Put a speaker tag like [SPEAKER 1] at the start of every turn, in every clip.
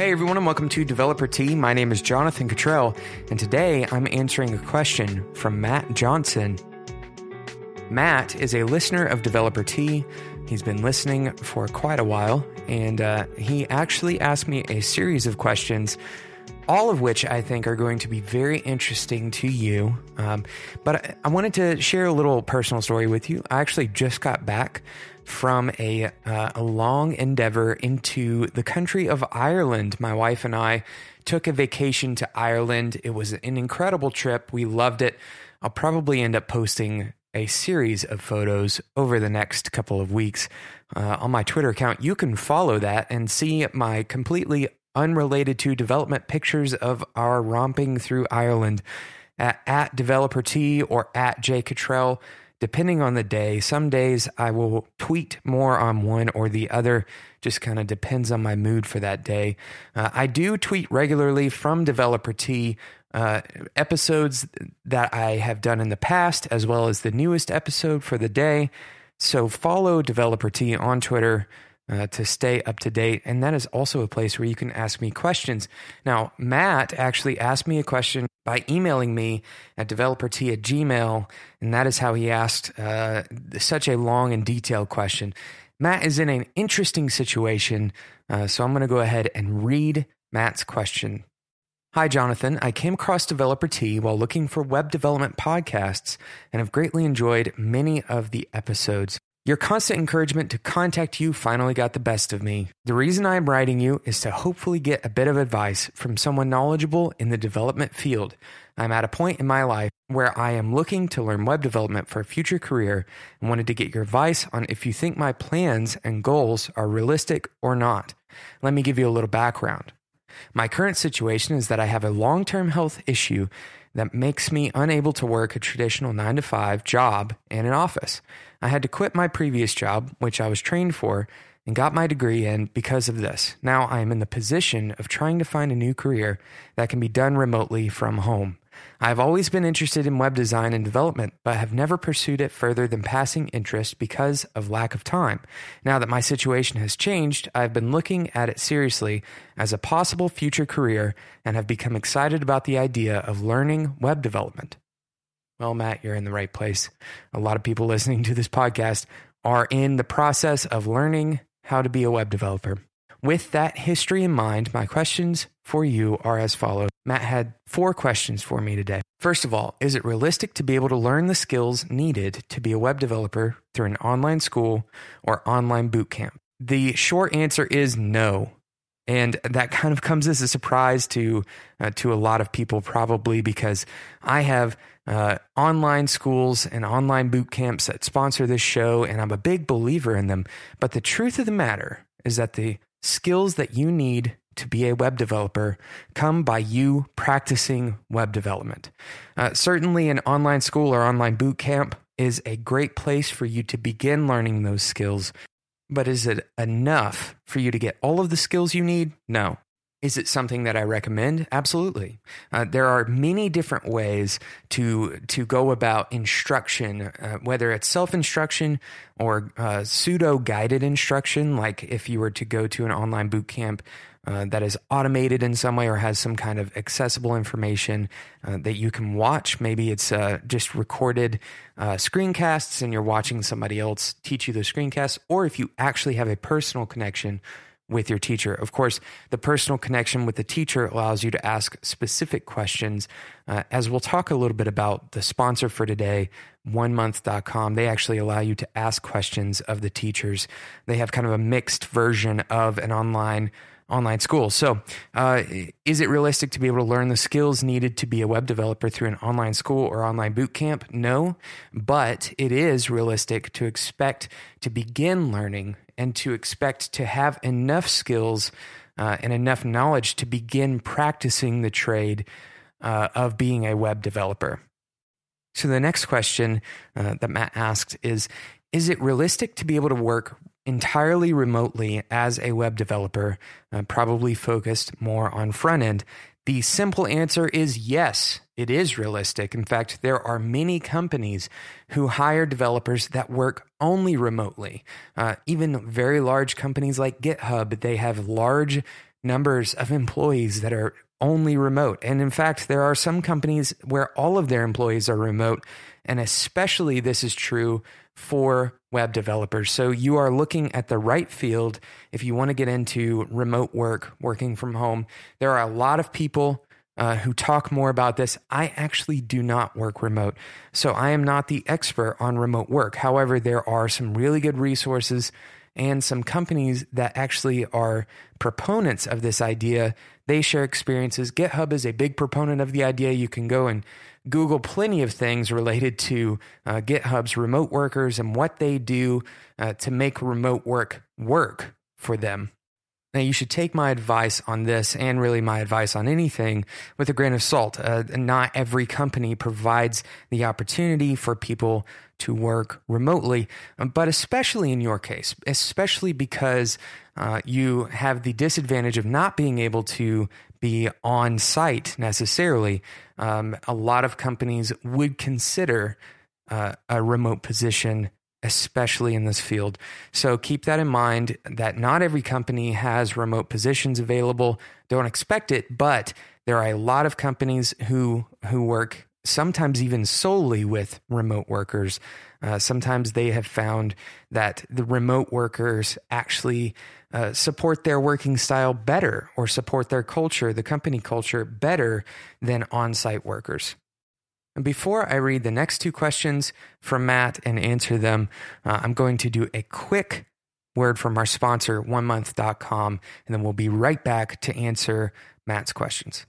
[SPEAKER 1] Hey everyone, and welcome to Developer Tea. My name is Jonathan Cutrell, and today I'm answering a question from Matt Johnson. Matt is a listener of Developer Tea. He's been listening for quite a while, and uh, he actually asked me a series of questions, all of which I think are going to be very interesting to you. Um, but I, I wanted to share a little personal story with you. I actually just got back from a, uh, a long endeavor into the country of Ireland. My wife and I took a vacation to Ireland. It was an incredible trip. We loved it. I'll probably end up posting a series of photos over the next couple of weeks uh, on my Twitter account. You can follow that and see my completely unrelated to development pictures of our romping through Ireland at, at Developer Tea or at J Cutrell depending on the day. Some days I will tweet more on one or the other, just kind of depends on my mood for that day. Uh, I do tweet regularly from Developer Tea. Uh, episodes that I have done in the past, as well as the newest episode for the day. So follow Developer Tea on Twitter uh, to stay up to date. And that is also a place where you can ask me questions. Now, Matt actually asked me a question by emailing me at developertea at gmail. And that is how he asked uh, such a long and detailed question. Matt is in an interesting situation. Uh, so I'm going to go ahead and read Matt's question. Hi, Jonathan. I came across Developer Tea while looking for web development podcasts and have greatly enjoyed many of the episodes. Your constant encouragement to contact you finally got the best of me. The reason I am writing you is to hopefully get a bit of advice from someone knowledgeable in the development field. I'm at a point in my life where I am looking to learn web development for a future career and wanted to get your advice on if you think my plans and goals are realistic or not. Let me give you a little background. My current situation is that I have a long term health issue that makes me unable to work a traditional nine to five job in an office. I had to quit my previous job, which I was trained for, and got my degree in because of this. Now I am in the position of trying to find a new career that can be done remotely from home. I have always been interested in web design and development, but have never pursued it further than passing interest because of lack of time. Now that my situation has changed, I have been looking at it seriously as a possible future career and have become excited about the idea of learning web development. Well, Matt, you're in the right place. A lot of people listening to this podcast are in the process of learning how to be a web developer. With that history in mind, my questions for you are as follows. Matt had four questions for me today. First of all, is it realistic to be able to learn the skills needed to be a web developer through an online school or online boot camp? The short answer is no. And that kind of comes as a surprise to uh, to a lot of people, probably because I have uh, online schools and online boot camps that sponsor this show, and I'm a big believer in them. But the truth of the matter is that the skills that you need to be a web developer come by you practicing web development. Uh, certainly, an online school or online boot camp is a great place for you to begin learning those skills. But is it enough for you to get all of the skills you need? No. Is it something that I recommend? Absolutely. Uh, there are many different ways to to go about instruction, uh, whether it's self instruction or uh, pseudo guided instruction. Like if you were to go to an online boot camp uh, that is automated in some way or has some kind of accessible information uh, that you can watch. Maybe it's uh, just recorded screencasts and you're watching somebody else teach you those screencasts, or if you actually have a personal connection with your teacher. Of course, the personal connection with the teacher allows you to ask specific questions. Uh, as we'll talk a little bit about the sponsor for today, onemonth.com, they actually allow you to ask questions of the teachers. They have kind of a mixed version of an online online school. So, uh, is it realistic to be able to learn the skills needed to be a web developer through an online school or online boot camp? No, but it is realistic to expect to begin learning and to expect to have enough skills uh, and enough knowledge to begin practicing the trade uh, of being a web developer. So, the next question uh, that Matt asked is Is it realistic to be able to work entirely remotely as a web developer, uh, probably focused more on front end? The simple answer is yes, it is realistic. In fact, there are many companies who hire developers that work only remotely. Uh, even very large companies like GitHub, they have large numbers of employees that are only remote. And in fact, there are some companies where all of their employees are remote. And especially this is true for web developers. So you are looking at the right field if you want to get into remote work, working from home. There are a lot of people uh, who talk more about this. I actually do not work remote. So I am not the expert on remote work. However, there are some really good resources and some companies that actually are proponents of this idea. They share experiences. GitHub is a big proponent of the idea. You can go and Google plenty of things related to uh, GitHub's remote workers and what they do uh, to make remote work work for them. Now, you should take my advice on this and really my advice on anything with a grain of salt. Uh, not every company provides the opportunity for people to work remotely, but especially in your case, especially because uh, you have the disadvantage of not being able to be on site necessarily. Um, a lot of companies would consider uh, a remote position especially in this field. So keep that in mind that not every company has remote positions available. Don't expect it, but there are a lot of companies who who work sometimes even solely with remote workers. Uh, sometimes they have found that the remote workers actually uh, support their working style better or support their culture, the company culture, better than on site workers. And before I read the next two questions from Matt and answer them, uh, I'm going to do a quick word from our sponsor, onemonth.com, and then we'll be right back to answer Matt's questions.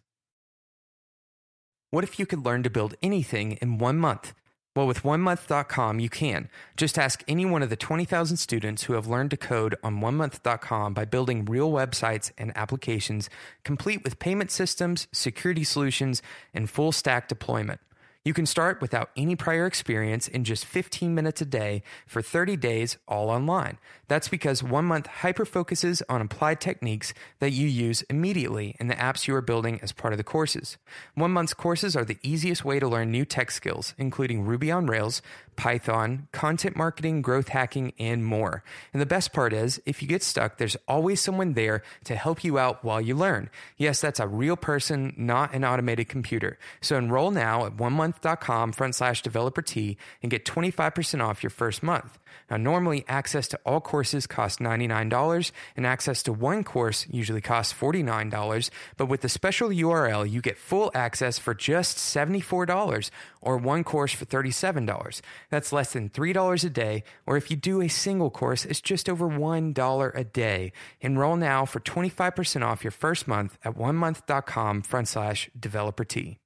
[SPEAKER 1] What if you could learn to build anything in one month? Well, with onemonth.com, you can. Just ask any one of the 20,000 students who have learned to code on onemonth.com by building real websites and applications, complete with payment systems, security solutions, and full stack deployment. You can start without any prior experience in just 15 minutes a day for 30 days, all online. That's because one month hyper focuses on applied techniques that you use immediately in the apps you are building as part of the courses. One month's courses are the easiest way to learn new tech skills, including Ruby on Rails, Python, content marketing, growth hacking, and more. And the best part is, if you get stuck, there's always someone there to help you out while you learn. Yes, that's a real person, not an automated computer. So enroll now at one onemonth.com front slash developertea and get 25% off your first month. Now, normally access to all courses costs $99 and access to one course usually costs $49. But with the special URL, you get full access for just $74 or one course for $37. That's less than $3 a day. Or if you do a single course, it's just over $1 a day. Enroll now for 25% off your first month at onemonth.com front slash developertea.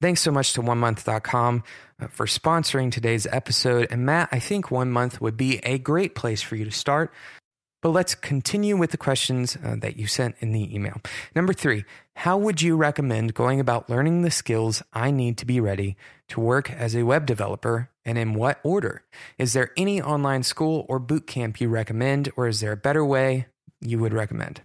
[SPEAKER 1] Thanks so much to onemonth.com uh, for sponsoring today's episode. And Matt, I think one month would be a great place for you to start. But let's continue with the questions uh, that you sent in the email. Number three, how would you recommend going about learning the skills I need to be ready to work as a web developer and in what order? Is there any online school or boot camp you recommend, or is there a better way you would recommend?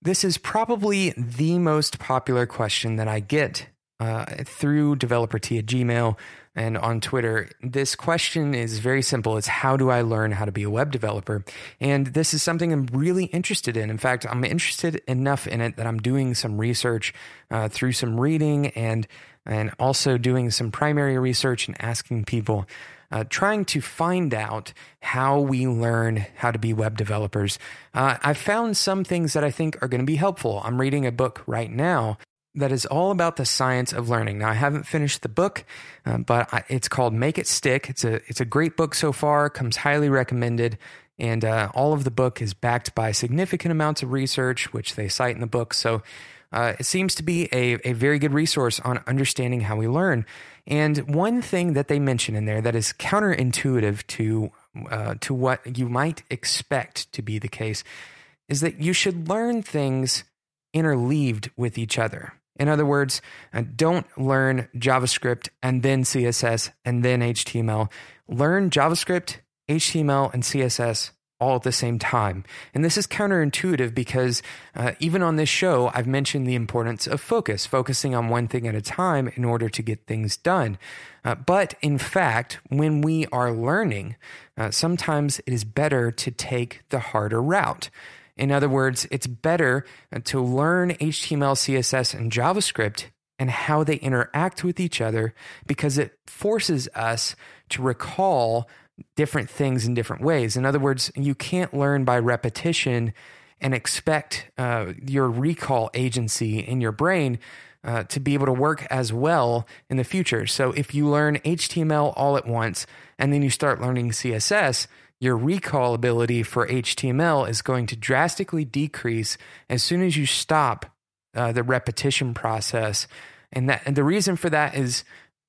[SPEAKER 1] This is probably the most popular question that I get uh, through developertea at Gmail and on Twitter. This question is very simple. It's how do I learn how to be a web developer? And this is something I'm really interested in. In fact, I'm interested enough in it that I'm doing some research uh, through some reading and and also doing some primary research and asking people. Uh, trying to find out how we learn how to be web developers. Uh, I've found some things that I think are going to be helpful. I'm reading a book right now that is all about the science of learning. Now, I haven't finished the book, uh, but I, it's called Make It Stick. It's a it's a great book so far. Comes highly recommended, and uh, all of the book is backed by significant amounts of research, which they cite in the book. So. Uh, it seems to be a, a very good resource on understanding how we learn. And one thing that they mention in there that is counterintuitive to uh, to what you might expect to be the case is that you should learn things interleaved with each other. In other words, uh, don't learn JavaScript and then CSS and then HTML. Learn JavaScript, HTML, and CSS all at the same time. And this is counterintuitive because uh, even on this show, I've mentioned the importance of focus, focusing on one thing at a time in order to get things done. Uh, but in fact, when we are learning, uh, sometimes it is better to take the harder route. In other words, it's better to learn HTML, CSS, and JavaScript and how they interact with each other because it forces us to recall different things in different ways. In other words, you can't learn by repetition and expect uh, your recall agency in your brain uh, to be able to work as well in the future. So if you learn HTML all at once and then you start learning CSS, your recall ability for HTML is going to drastically decrease as soon as you stop uh, the repetition process. And that and the reason for that is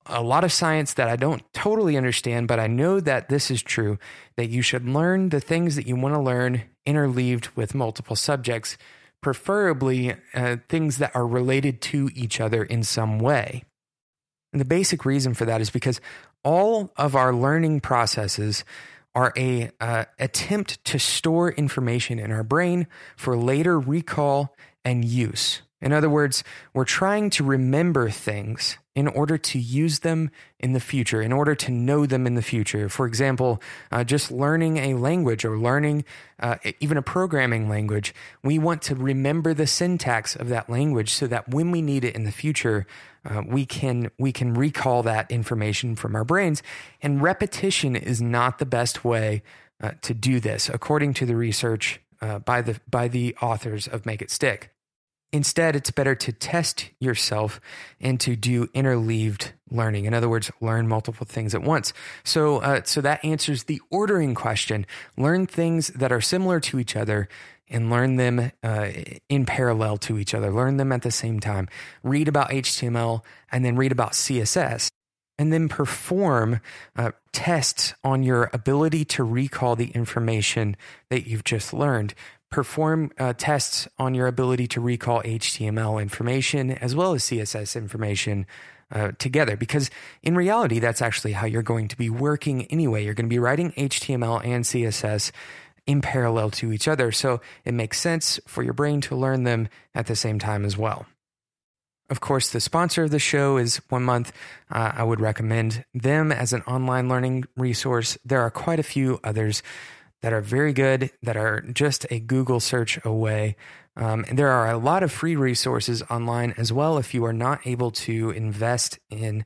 [SPEAKER 1] a lot of science that I don't totally understand, but I know that this is true that you should learn the things that you want to learn interleaved with multiple subjects, preferably uh, things that are related to each other in some way. And the basic reason for that is because all of our learning processes are a uh, attempt to store information in our brain for later recall and use. In other words, we're trying to remember things in order to use them in the future, in order to know them in the future. For example, uh, just learning a language or learning uh, even a programming language, we want to remember the syntax of that language so that when we need it in the future, uh, we can we can recall that information from our brains. And repetition is not the best way uh, to do this, according to the research uh, by the by the authors of Make It Stick. Instead, it's better to test yourself and to do interleaved learning. In other words, learn multiple things at once. So, uh, so that answers the ordering question. Learn things that are similar to each other and learn them uh, in parallel to each other. Learn them at the same time. Read about HTML and then read about CSS. And then perform uh, tests on your ability to recall the information that you've just learned perform uh, tests on your ability to recall HTML information as well as CSS information uh, together. Because in reality, that's actually how you're going to be working anyway. You're going to be writing HTML and CSS in parallel to each other. So it makes sense for your brain to learn them at the same time as well. Of course, the sponsor of the show is One Month. Uh, I would recommend them as an online learning resource. There are quite a few others that are very good, that are just a Google search away. Um, and there are a lot of free resources online as well if you are not able to invest in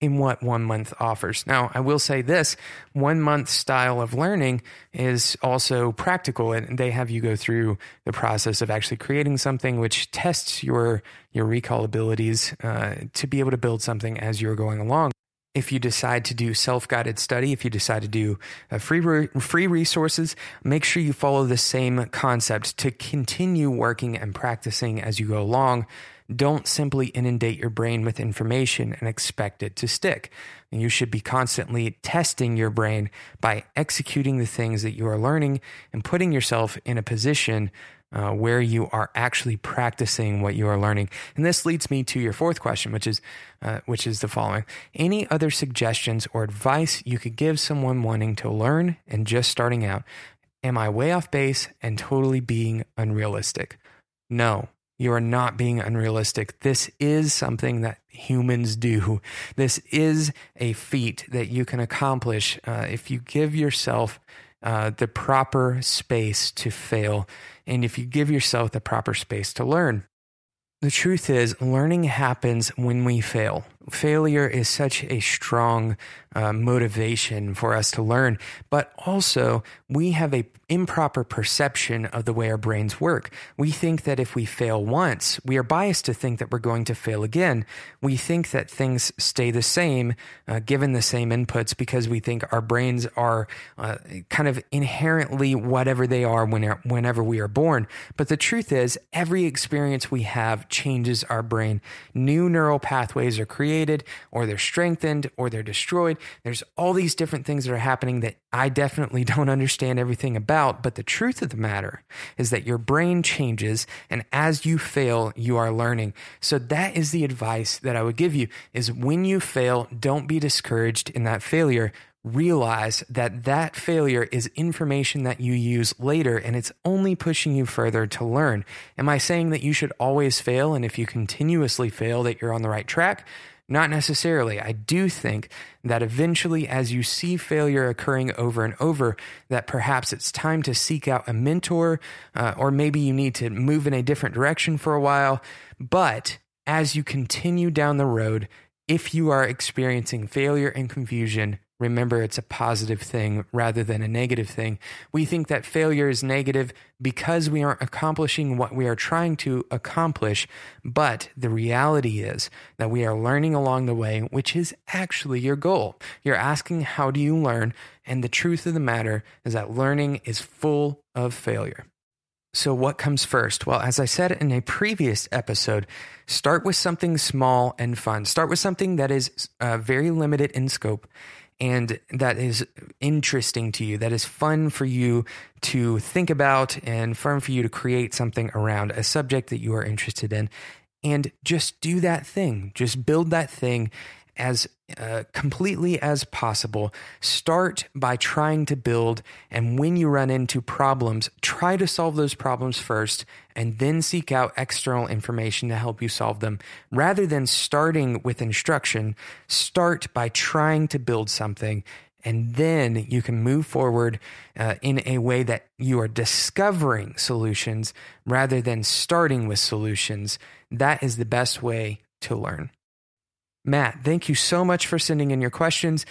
[SPEAKER 1] in what one month offers. Now, I will say this one month style of learning is also practical and they have you go through the process of actually creating something which tests your your recall abilities uh, to be able to build something as you're going along if you decide to do self-guided study, if you decide to do uh, free re- free resources, make sure you follow the same concept to continue working and practicing as you go along. Don't simply inundate your brain with information and expect it to stick. You should be constantly testing your brain by executing the things that you are learning and putting yourself in a position uh, where you are actually practicing what you are learning. And this leads me to your fourth question, which is, uh, which is the following: Any other suggestions or advice you could give someone wanting to learn and just starting out? Am I way off base and totally being unrealistic? No, you are not being unrealistic. This is something that humans do. This is a feat that you can accomplish uh, if you give yourself uh, the proper space to fail and if you give yourself the proper space to learn. The truth is, learning happens when we fail. Failure is such a strong uh, motivation for us to learn, but also we have a improper perception of the way our brains work. We think that if we fail once, we are biased to think that we're going to fail again. We think that things stay the same uh, given the same inputs because we think our brains are uh, kind of inherently whatever they are whenever we are born. But the truth is, every experience we have changes our brain. New neural pathways are created, or they're strengthened, or they're destroyed there's all these different things that are happening that I definitely don't understand everything about. But the truth of the matter is that your brain changes. And as you fail, you are learning. So that is the advice that I would give you is when you fail, don't be discouraged in that failure realize that that failure is information that you use later and it's only pushing you further to learn. Am I saying that you should always fail and if you continuously fail that you're on the right track? Not necessarily. I do think that eventually, as you see failure occurring over and over, that perhaps it's time to seek out a mentor, uh, or maybe you need to move in a different direction for a while. But as you continue down the road, if you are experiencing failure and confusion, remember it's a positive thing rather than a negative thing. We think that failure is negative because we aren't accomplishing what we are trying to accomplish. But the reality is that we are learning along the way, which is actually your goal. You're asking, How do you learn? And the truth of the matter is that learning is full of failure. So, what comes first? Well, as I said in a previous episode, start with something small and fun. Start with something that is uh, very limited in scope and that is interesting to you, that is fun for you to think about and fun for you to create something around a subject that you are interested in. And just do that thing, just build that thing as uh, completely as possible. Start by trying to build, and when you run into problems, try to solve those problems first and then seek out external information to help you solve them. Rather than starting with instruction, start by trying to build something. And then you can move forward uh, in a way that you are discovering solutions rather than starting with solutions. That is the best way to learn. Matt, thank you so much for sending in your questions.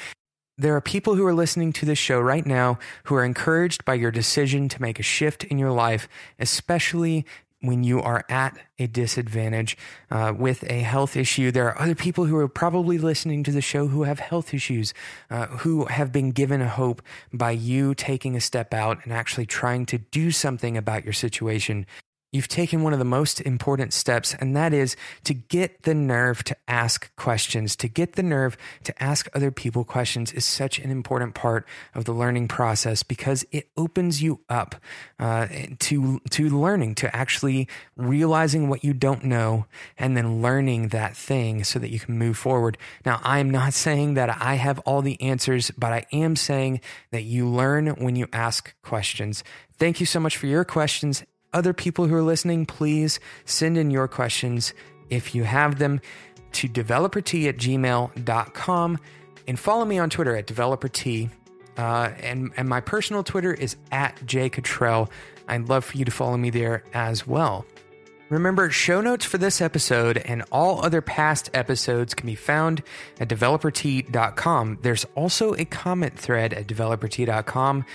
[SPEAKER 1] There are people who are listening to this show right now who are encouraged by your decision to make a shift in your life, especially when you are at a disadvantage uh, with a health issue. There are other people who are probably listening to the show who have health issues, uh, who have been given a hope by you taking a step out and actually trying to do something about your situation. You've taken one of the most important steps, and that is to get the nerve to ask questions. To get the nerve to ask other people questions is such an important part of the learning process because it opens you up uh, to to learning, to actually realizing what you don't know, and then learning that thing so that you can move forward. Now, I am not saying that I have all the answers, but I am saying that you learn when you ask questions. Thank you so much for your questions other people who are listening, please send in your questions if you have them to developertea at gmail.com and follow me on Twitter at developertea. Uh, and, and my personal Twitter is at jcutrell. I'd love for you to follow me there as well. Remember, show notes for this episode and all other past episodes can be found at developertea.com. There's also a comment thread at developertea.com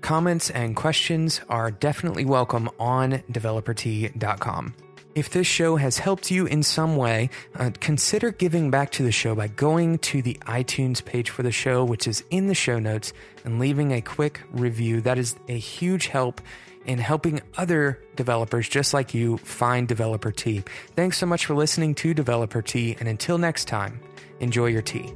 [SPEAKER 1] Comments and questions are definitely welcome on developertea.com. If this show has helped you in some way, uh, consider giving back to the show by going to the iTunes page for the show, which is in the show notes, and leaving a quick review. That is a huge help in helping other developers just like you find Developer Tea. Thanks so much for listening to Developer Tea, and until next time, enjoy your tea.